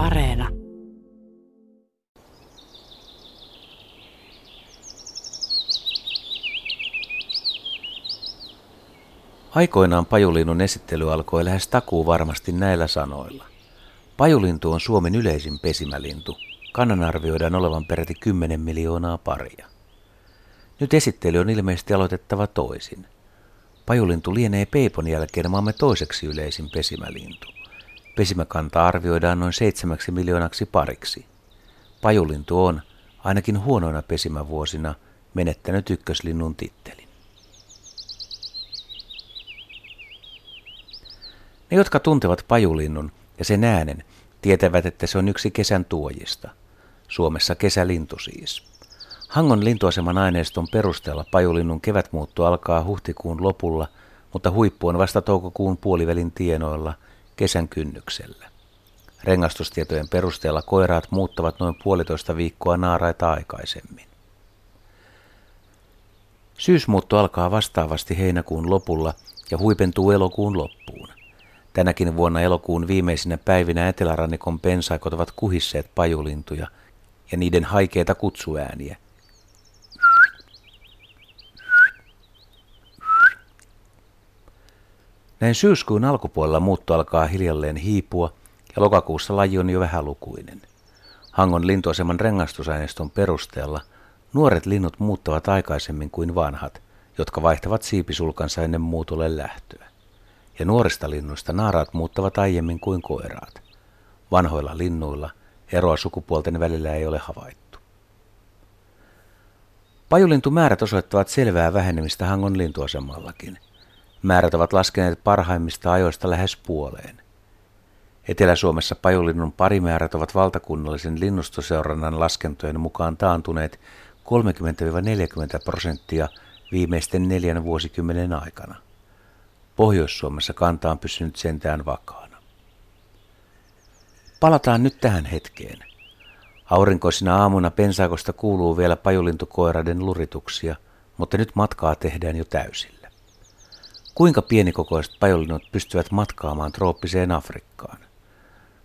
Areena. Aikoinaan pajulinnun esittely alkoi lähes takuu varmasti näillä sanoilla. Pajulintu on Suomen yleisin pesimälintu. Kannan arvioidaan olevan peräti 10 miljoonaa paria. Nyt esittely on ilmeisesti aloitettava toisin. Pajulintu lienee peipon jälkeen maamme toiseksi yleisin pesimälintu. Pesimäkanta arvioidaan noin seitsemäksi miljoonaksi pariksi. Pajulintu on, ainakin huonoina pesimävuosina, menettänyt ykköslinnun tittelin. Ne, jotka tuntevat pajulinnun ja sen äänen, tietävät, että se on yksi kesän tuojista. Suomessa kesälintu siis. Hangon lintuaseman aineiston perusteella pajulinnun kevätmuutto alkaa huhtikuun lopulla, mutta huippu on vasta toukokuun puolivälin tienoilla kesän kynnyksellä. Rengastustietojen perusteella koiraat muuttavat noin puolitoista viikkoa naaraita aikaisemmin. Syysmuutto alkaa vastaavasti heinäkuun lopulla ja huipentuu elokuun loppuun. Tänäkin vuonna elokuun viimeisinä päivinä etelärannikon pensaikot ovat kuhisseet pajulintuja ja niiden haikeita kutsuääniä. Näin syyskuun alkupuolella muutto alkaa hiljalleen hiipua ja lokakuussa laji on jo vähälukuinen. Hangon lintuaseman rengastusaineiston perusteella nuoret linnut muuttavat aikaisemmin kuin vanhat, jotka vaihtavat siipisulkansa ennen muutolle lähtöä ja nuorista linnuista naaraat muuttavat aiemmin kuin koiraat. Vanhoilla linnuilla eroa sukupuolten välillä ei ole havaittu. Pajulintumäärät osoittavat selvää vähenemistä Hangon lintuasemallakin. Määrät ovat laskeneet parhaimmista ajoista lähes puoleen. Etelä-Suomessa pajulinnun parimäärät ovat valtakunnallisen linnustoseurannan laskentojen mukaan taantuneet 30-40 prosenttia viimeisten neljän vuosikymmenen aikana. Pohjois-Suomessa kanta on pysynyt sentään vakaana. Palataan nyt tähän hetkeen. Aurinkoisina aamuna pensaakosta kuuluu vielä pajulintukoiraiden lurituksia, mutta nyt matkaa tehdään jo täysillä. Kuinka pienikokoiset pajulinnut pystyvät matkaamaan trooppiseen Afrikkaan?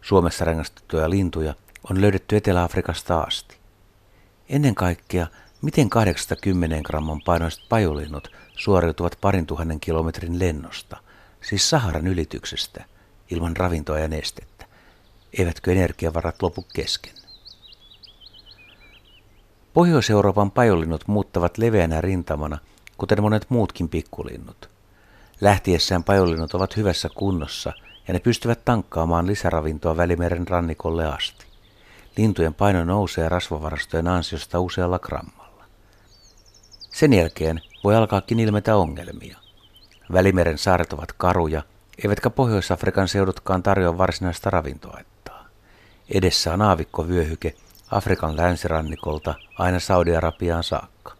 Suomessa rengastettuja lintuja on löydetty Etelä-Afrikasta asti. Ennen kaikkea, miten 80 gramman painoiset pajulinnut suoriutuvat parin tuhannen kilometrin lennosta, siis Saharan ylityksestä, ilman ravintoa ja nestettä. Eivätkö energiavarat lopu kesken? Pohjois-Euroopan pajolinnut muuttavat leveänä rintamana, kuten monet muutkin pikkulinnut. Lähtiessään pajolinnut ovat hyvässä kunnossa ja ne pystyvät tankkaamaan lisäravintoa Välimeren rannikolle asti. Lintujen paino nousee rasvavarastojen ansiosta usealla grammalla. Sen jälkeen voi alkaakin ilmetä ongelmia. Välimeren saaret ovat karuja, eivätkä Pohjois-Afrikan seudutkaan tarjoa varsinaista ravintoaittaa. Edessä on aavikkovyöhyke Afrikan länsirannikolta aina Saudi-Arabiaan saakka.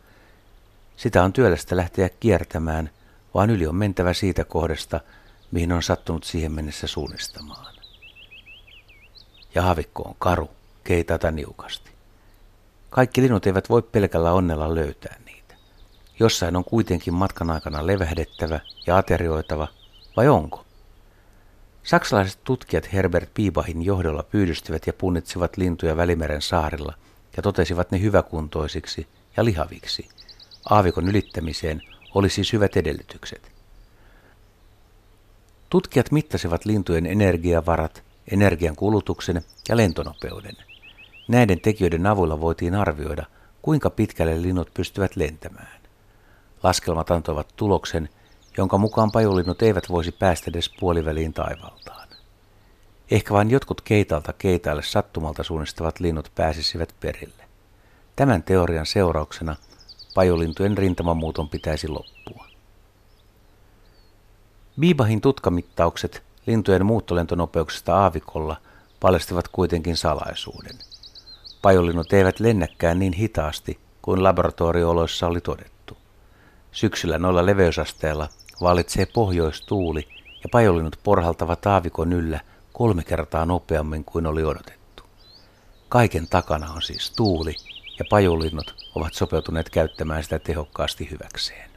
Sitä on työlästä lähteä kiertämään, vaan yli on mentävä siitä kohdasta, mihin on sattunut siihen mennessä suunnistamaan. Ja aavikko on karu, keitata niukasti. Kaikki linnut eivät voi pelkällä onnella löytää Jossain on kuitenkin matkan aikana levähdettävä ja aterioitava, vai onko? Saksalaiset tutkijat Herbert Bibahin johdolla pyydystivat ja punnitsivat lintuja Välimeren saarilla ja totesivat ne hyväkuntoisiksi ja lihaviksi. Aavikon ylittämiseen oli siis hyvät edellytykset. Tutkijat mittasivat lintujen energiavarat, energian kulutuksen ja lentonopeuden. Näiden tekijöiden avulla voitiin arvioida, kuinka pitkälle linnut pystyvät lentämään. Laskelmat antoivat tuloksen, jonka mukaan pajulinnut eivät voisi päästä edes puoliväliin taivaltaan. Ehkä vain jotkut keitalta keitaille sattumalta suunnistavat linnut pääsisivät perille. Tämän teorian seurauksena pajulintujen rintamamuuton pitäisi loppua. Biibahin tutkamittaukset lintujen muuttolentonopeuksesta aavikolla paljastivat kuitenkin salaisuuden. Pajulinnut eivät lennäkään niin hitaasti kuin laboratoriooloissa oli todettu. Syksyllä noilla leveysasteilla vallitsee pohjoistuuli ja pajolinnut porhaltavat aavikon yllä kolme kertaa nopeammin kuin oli odotettu. Kaiken takana on siis tuuli ja pajulinnut ovat sopeutuneet käyttämään sitä tehokkaasti hyväkseen.